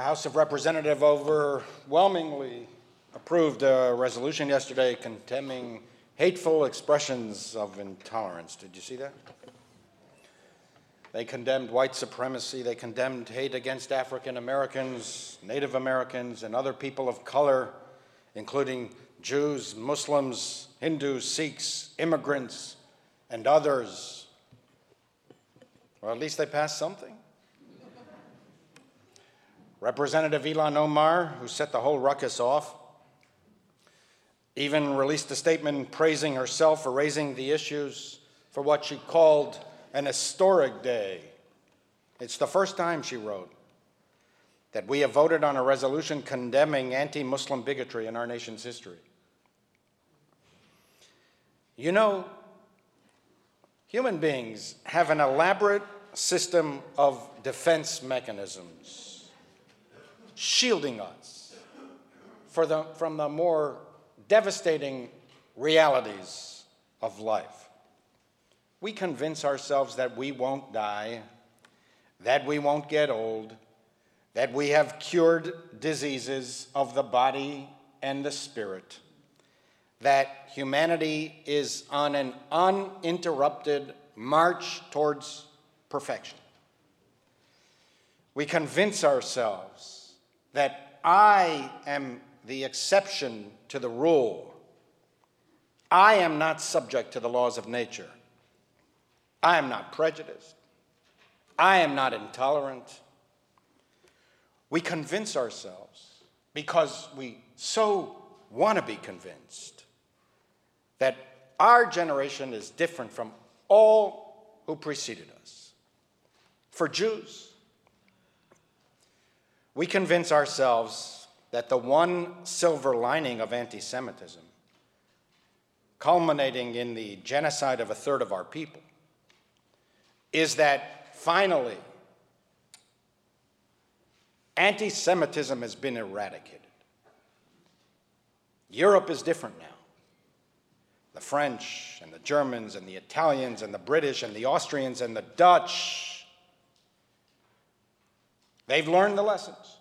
The House of Representatives overwhelmingly approved a resolution yesterday condemning hateful expressions of intolerance. Did you see that? They condemned white supremacy. They condemned hate against African Americans, Native Americans, and other people of color, including Jews, Muslims, Hindus, Sikhs, immigrants, and others. Well, at least they passed something. Representative Ilhan Omar, who set the whole ruckus off, even released a statement praising herself for raising the issues for what she called an historic day. It's the first time, she wrote, that we have voted on a resolution condemning anti Muslim bigotry in our nation's history. You know, human beings have an elaborate system of defense mechanisms shielding us the, from the more devastating realities of life. We convince ourselves that we won't die, that we won't get old, that we have cured diseases of the body and the spirit, that humanity is on an uninterrupted march towards perfection. We convince ourselves that I am the exception to the rule. I am not subject to the laws of nature. I am not prejudiced. I am not intolerant. We convince ourselves because we so want to be convinced that our generation is different from all who preceded us. For Jews, we convince ourselves that the one silver lining of anti Semitism, culminating in the genocide of a third of our people, is that finally anti Semitism has been eradicated. Europe is different now. The French and the Germans and the Italians and the British and the Austrians and the Dutch, they've learned the lessons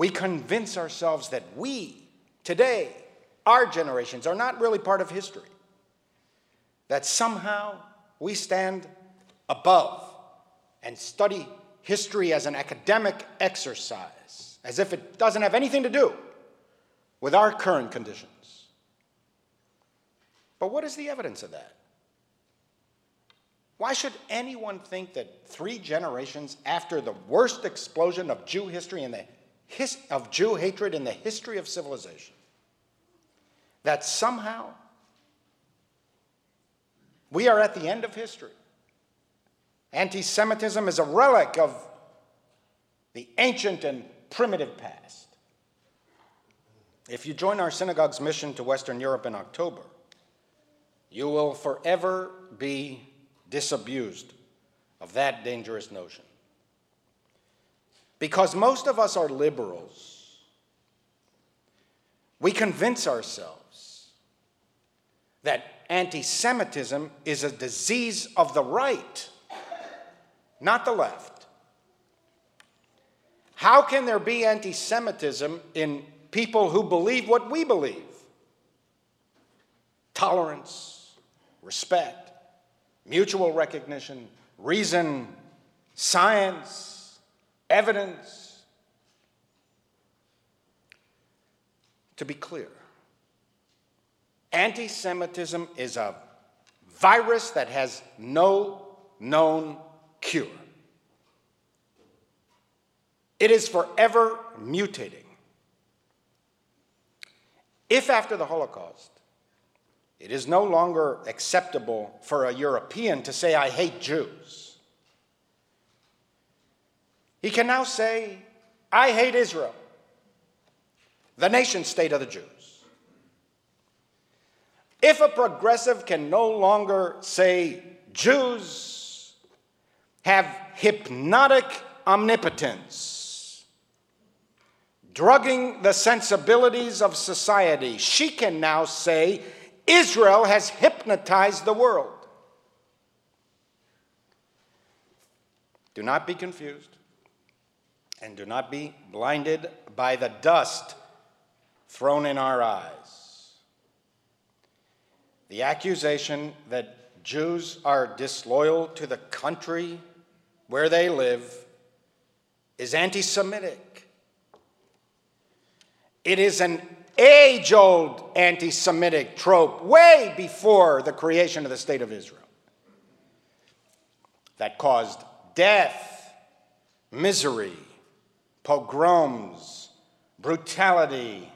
we convince ourselves that we, today, our generations, are not really part of history. That somehow we stand above and study history as an academic exercise, as if it doesn't have anything to do with our current conditions. But what is the evidence of that? Why should anyone think that three generations after the worst explosion of Jew history in the his, of Jew hatred in the history of civilization. That somehow we are at the end of history. Anti Semitism is a relic of the ancient and primitive past. If you join our synagogue's mission to Western Europe in October, you will forever be disabused of that dangerous notion. Because most of us are liberals. We convince ourselves that anti Semitism is a disease of the right, not the left. How can there be anti Semitism in people who believe what we believe? Tolerance, respect, mutual recognition, reason, science evidence. To be clear, anti Semitism is a virus that has no known cure. It is forever mutating. If after the Holocaust, it is no longer acceptable for a European to say, I hate Jews, he can now say, I hate Israel, the nation state of the Jews. If a progressive can no longer say, Jews have hypnotic omnipotence, drugging the sensibilities of society, she can now say, Israel has hypnotized the world. Do not be confused. And do not be blinded by the dust thrown in our eyes. The accusation that Jews are disloyal to the country where they live is anti Semitic. It is an age old anti Semitic trope way before the creation of the State of Israel that caused death, misery, pogroms, brutality,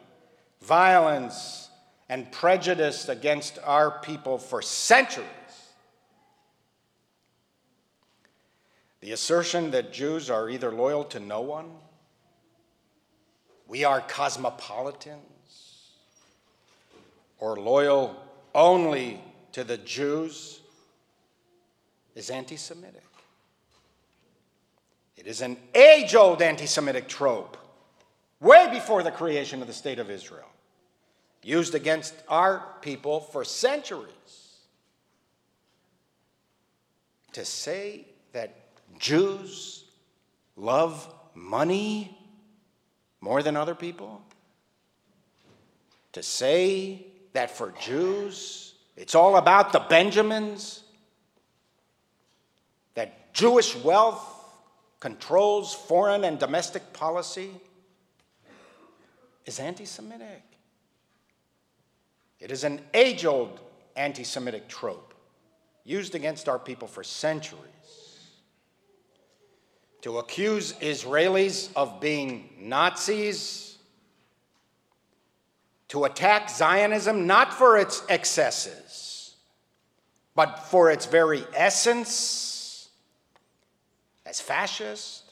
violence, and prejudice against our people for centuries. The assertion that Jews are either loyal to no one, we are cosmopolitans, or loyal only to the Jews is anti Semitic. It is an age old anti Semitic trope, way before the creation of the State of Israel, used against our people for centuries. To say that Jews love money more than other people? To say that for Jews, it's all about the Benjamins? That Jewish wealth controls foreign and domestic policy? Is anti Semitic. It is an age old anti Semitic trope used against our people for centuries to accuse Israelis of being Nazis, to attack Zionism not for its excesses, but for its very essence, as fascist,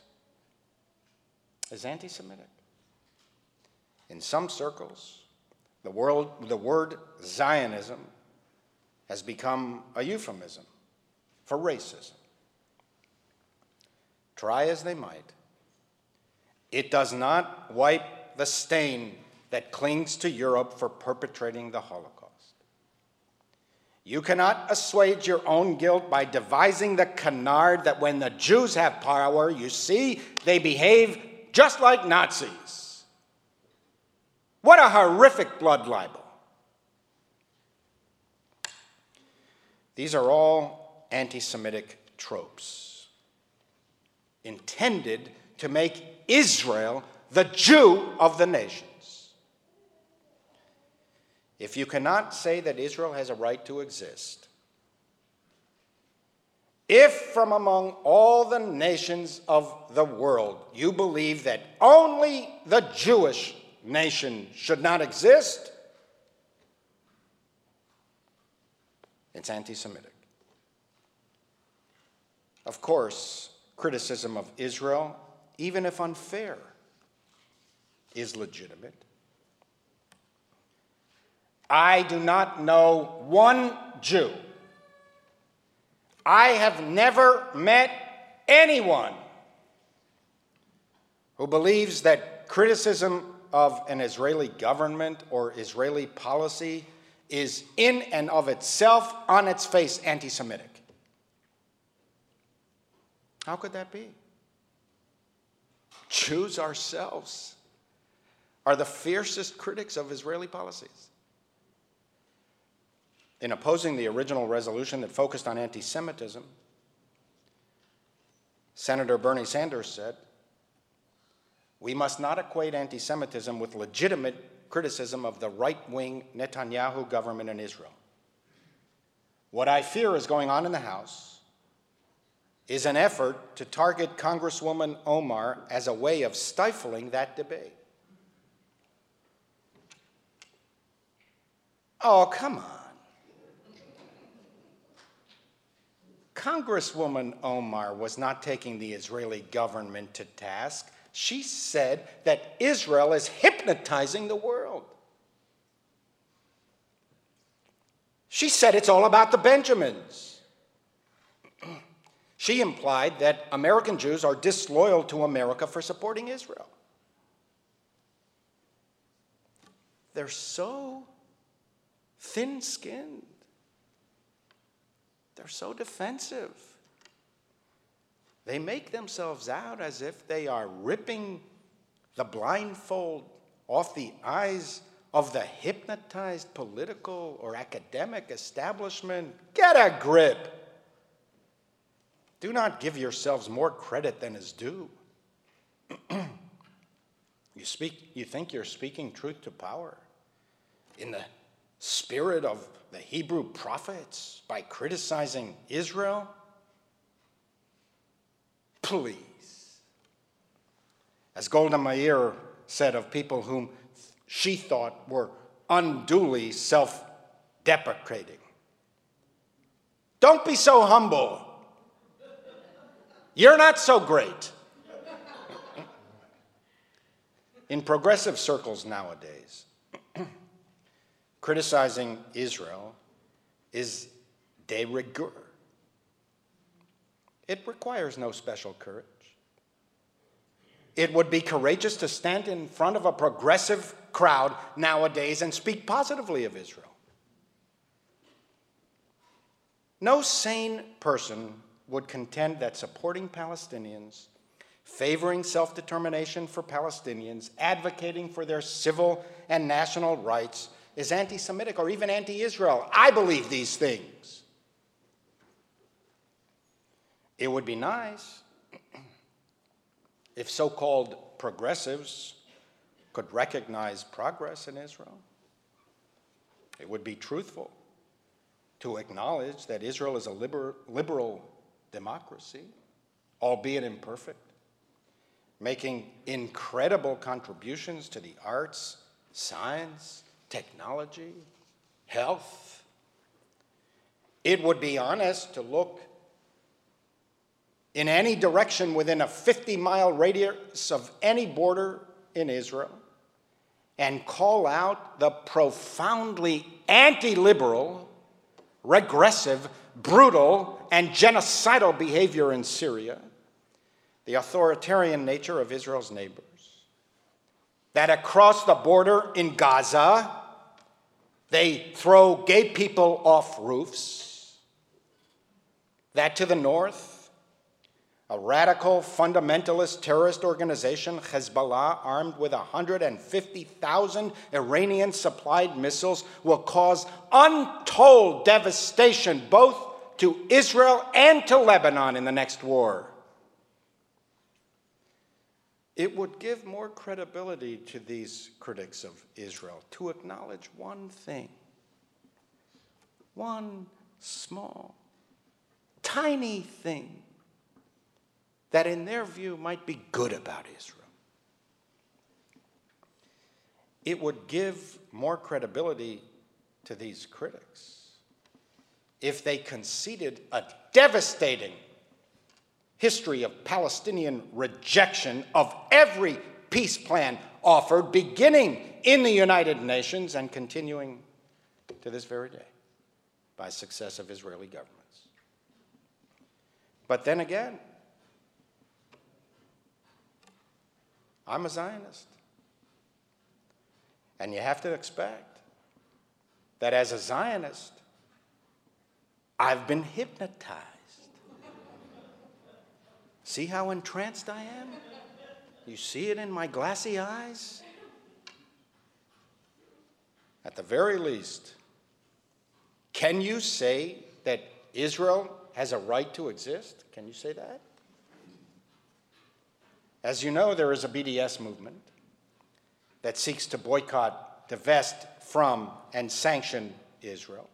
as anti Semitic. In some circles, the, world, the word Zionism has become a euphemism for racism try as they might, it does not wipe the stain that clings to Europe for perpetrating the Holocaust. You cannot assuage your own guilt by devising the canard that when the Jews have power, you see, they behave just like Nazis. What a horrific blood libel. These are all anti Semitic tropes intended to make Israel the Jew of the nations. If you cannot say that Israel has a right to exist, if from among all the nations of the world you believe that only the Jewish nation should not exist, it's anti Semitic. Of course, criticism of Israel, even if unfair, is legitimate. I do not know one Jew. I have never met anyone who believes that criticism of an Israeli government or Israeli policy is in and of itself, on its face, anti Semitic. How could that be? Jews ourselves are the fiercest critics of Israeli policies. In opposing the original resolution that focused on anti Semitism, Senator Bernie Sanders said, We must not equate anti Semitism with legitimate criticism of the right wing Netanyahu government in Israel. What I fear is going on in the House is an effort to target Congresswoman Omar as a way of stifling that debate. Oh, come on. Congresswoman Omar was not taking the Israeli government to task. She said that Israel is hypnotizing the world. She said it's all about the Benjamins. She implied that American Jews are disloyal to America for supporting Israel. They're so thin skinned, they're so defensive. They make themselves out as if they are ripping the blindfold off the eyes of the hypnotized political or academic establishment. Get a grip. Do not give yourselves more credit than is due. you, speak, you think you're speaking truth to power in the spirit of the Hebrew prophets by criticizing Israel? Please. As Golda Meir said of people whom she thought were unduly self deprecating, don't be so humble. You're not so great. In progressive circles nowadays, criticizing Israel is de rigueur. It requires no special courage. It would be courageous to stand in front of a progressive crowd nowadays and speak positively of Israel. No sane person would contend that supporting Palestinians, favoring self determination for Palestinians, advocating for their civil and national rights is anti Semitic or even anti Israel. I believe these things. It would be nice if so called progressives could recognize progress in Israel. It would be truthful to acknowledge that Israel is a liber- liberal democracy, albeit imperfect, making incredible contributions to the arts, science, technology, health. It would be honest to look in any direction within a 50 mile radius of any border in Israel and call out the profoundly anti liberal, regressive, brutal, and genocidal behavior in Syria, the authoritarian nature of Israel's neighbors, that across the border in Gaza, they throw gay people off roofs, that to the north, a radical fundamentalist terrorist organization, Hezbollah, armed with 150,000 Iranian supplied missiles, will cause untold devastation both to Israel and to Lebanon in the next war. It would give more credibility to these critics of Israel to acknowledge one thing, one small, tiny thing that, in their view, might be good about Israel. It would give more credibility to these critics if they conceded a devastating history of Palestinian rejection of every peace plan offered, beginning in the United Nations and continuing to this very day by successive Israeli governments. But then again, I'm a Zionist. And you have to expect that as a Zionist, I've been hypnotized. See how entranced I am? You see it in my glassy eyes? At the very least, can you say that Israel has a right to exist? Can you say that? As you know, there is a BDS movement that seeks to boycott, divest from, and sanction Israel.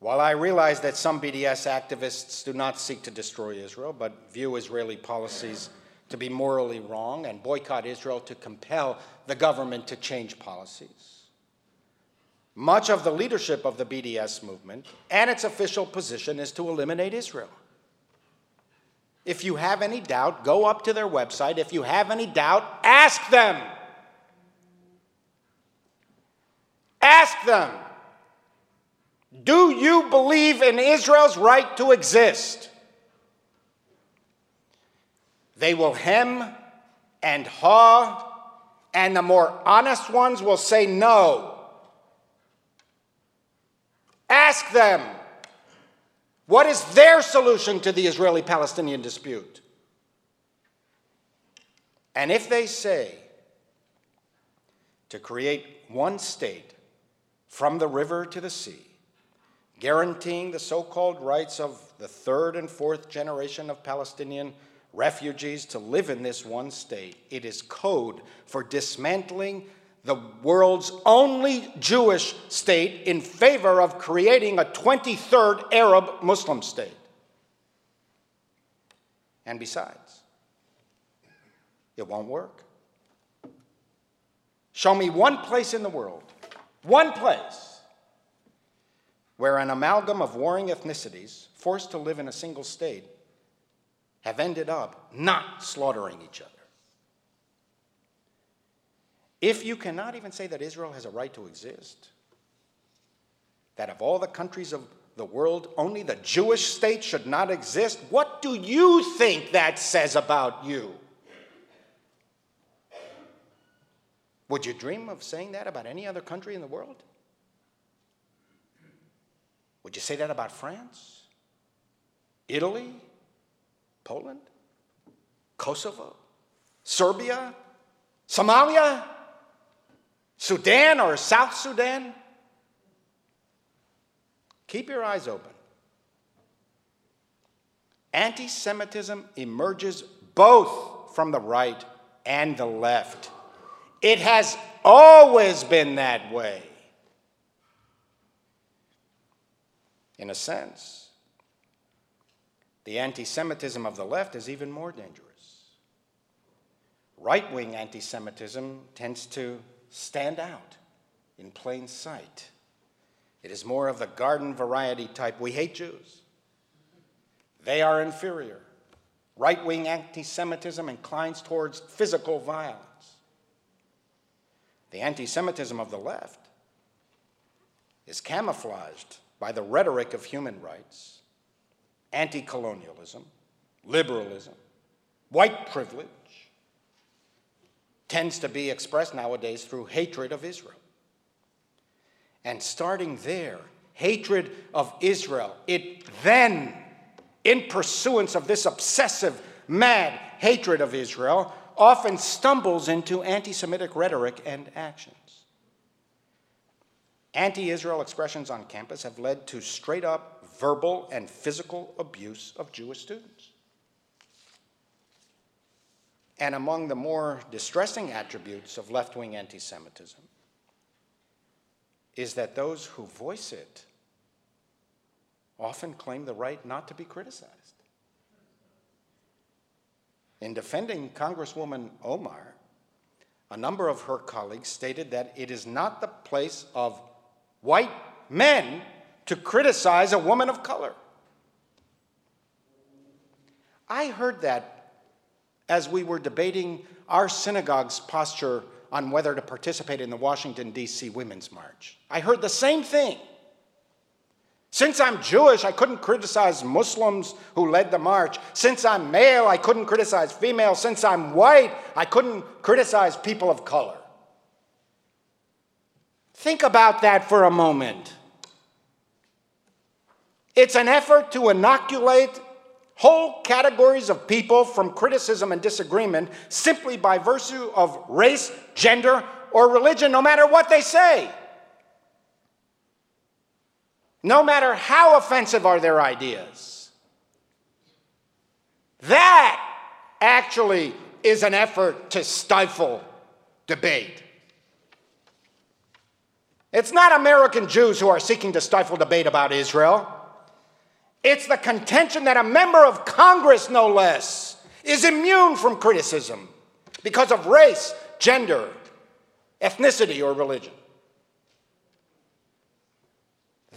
While I realize that some BDS activists do not seek to destroy Israel, but view Israeli policies to be morally wrong and boycott Israel to compel the government to change policies, much of the leadership of the BDS movement and its official position is to eliminate Israel. If you have any doubt, go up to their website. If you have any doubt, ask them. Ask them. Do you believe in Israel's right to exist? They will hem and haw, and the more honest ones will say no. Ask them. What is their solution to the Israeli Palestinian dispute? And if they say to create one state from the river to the sea, guaranteeing the so called rights of the third and fourth generation of Palestinian refugees to live in this one state, it is code for dismantling the world's only Jewish state in favor of creating a 23rd Arab Muslim state. And besides, it won't work. Show me one place in the world, one place, where an amalgam of warring ethnicities forced to live in a single state have ended up not slaughtering each other. If you cannot even say that Israel has a right to exist, that of all the countries of the world, only the Jewish state should not exist, what do you think that says about you? Would you dream of saying that about any other country in the world? Would you say that about France? Italy? Poland? Kosovo? Serbia? Somalia? Sudan or South Sudan? Keep your eyes open. Anti Semitism emerges both from the right and the left. It has always been that way. In a sense, the anti Semitism of the left is even more dangerous. Right wing anti Semitism tends to stand out in plain sight. It is more of the garden variety type. We hate Jews. They are inferior. Right wing anti Semitism inclines towards physical violence. The anti Semitism of the left is camouflaged by the rhetoric of human rights, anti colonialism, liberalism, white privilege, tends to be expressed nowadays through hatred of Israel. And starting there, hatred of Israel, it then, in pursuance of this obsessive, mad hatred of Israel, often stumbles into anti Semitic rhetoric and actions. Anti Israel expressions on campus have led to straight up verbal and physical abuse of Jewish students. And among the more distressing attributes of left wing anti Semitism is that those who voice it often claim the right not to be criticized. In defending Congresswoman Omar, a number of her colleagues stated that it is not the place of white men to criticize a woman of color. I heard that as we were debating our synagogue's posture on whether to participate in the Washington, D.C. Women's March. I heard the same thing. Since I'm Jewish, I couldn't criticize Muslims who led the march. Since I'm male, I couldn't criticize females. Since I'm white, I couldn't criticize people of color. Think about that for a moment. It's an effort to inoculate whole categories of people from criticism and disagreement simply by virtue of race, gender, or religion, no matter what they say. No matter how offensive are their ideas. That actually is an effort to stifle debate. It's not American Jews who are seeking to stifle debate about Israel. It's the contention that a member of Congress, no less, is immune from criticism because of race, gender, ethnicity, or religion.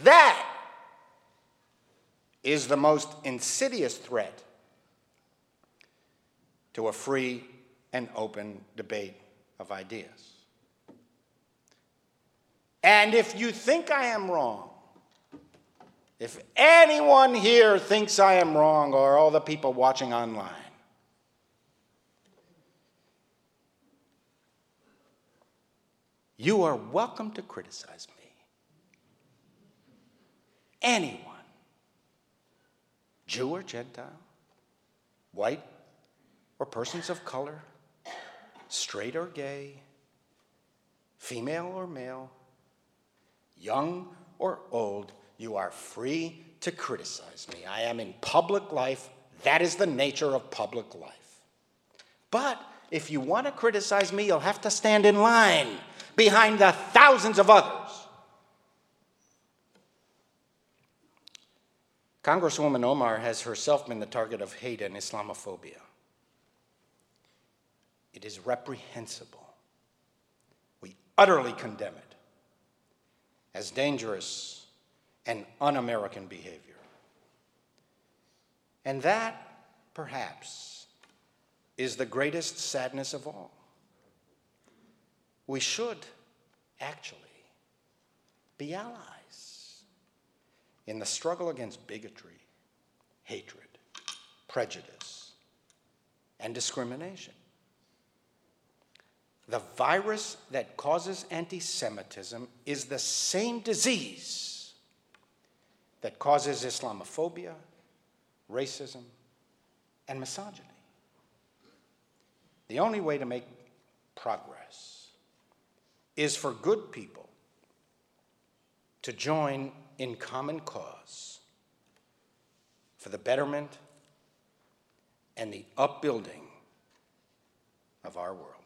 That is the most insidious threat to a free and open debate of ideas. And if you think I am wrong, if anyone here thinks I am wrong, or all the people watching online, you are welcome to criticize me. Anyone. Jew or Gentile, white or persons of color, straight or gay, female or male, young or old, you are free to criticize me. I am in public life. That is the nature of public life. But if you want to criticize me, you'll have to stand in line behind the thousands of others. Congresswoman Omar has herself been the target of hate and Islamophobia. It is reprehensible. We utterly condemn it as dangerous and un American behavior. And that, perhaps, is the greatest sadness of all. We should actually be allies in the struggle against bigotry, hatred, prejudice, and discrimination. The virus that causes anti Semitism is the same disease that causes Islamophobia, racism, and misogyny. The only way to make progress is for good people to join in common cause for the betterment and the upbuilding of our world.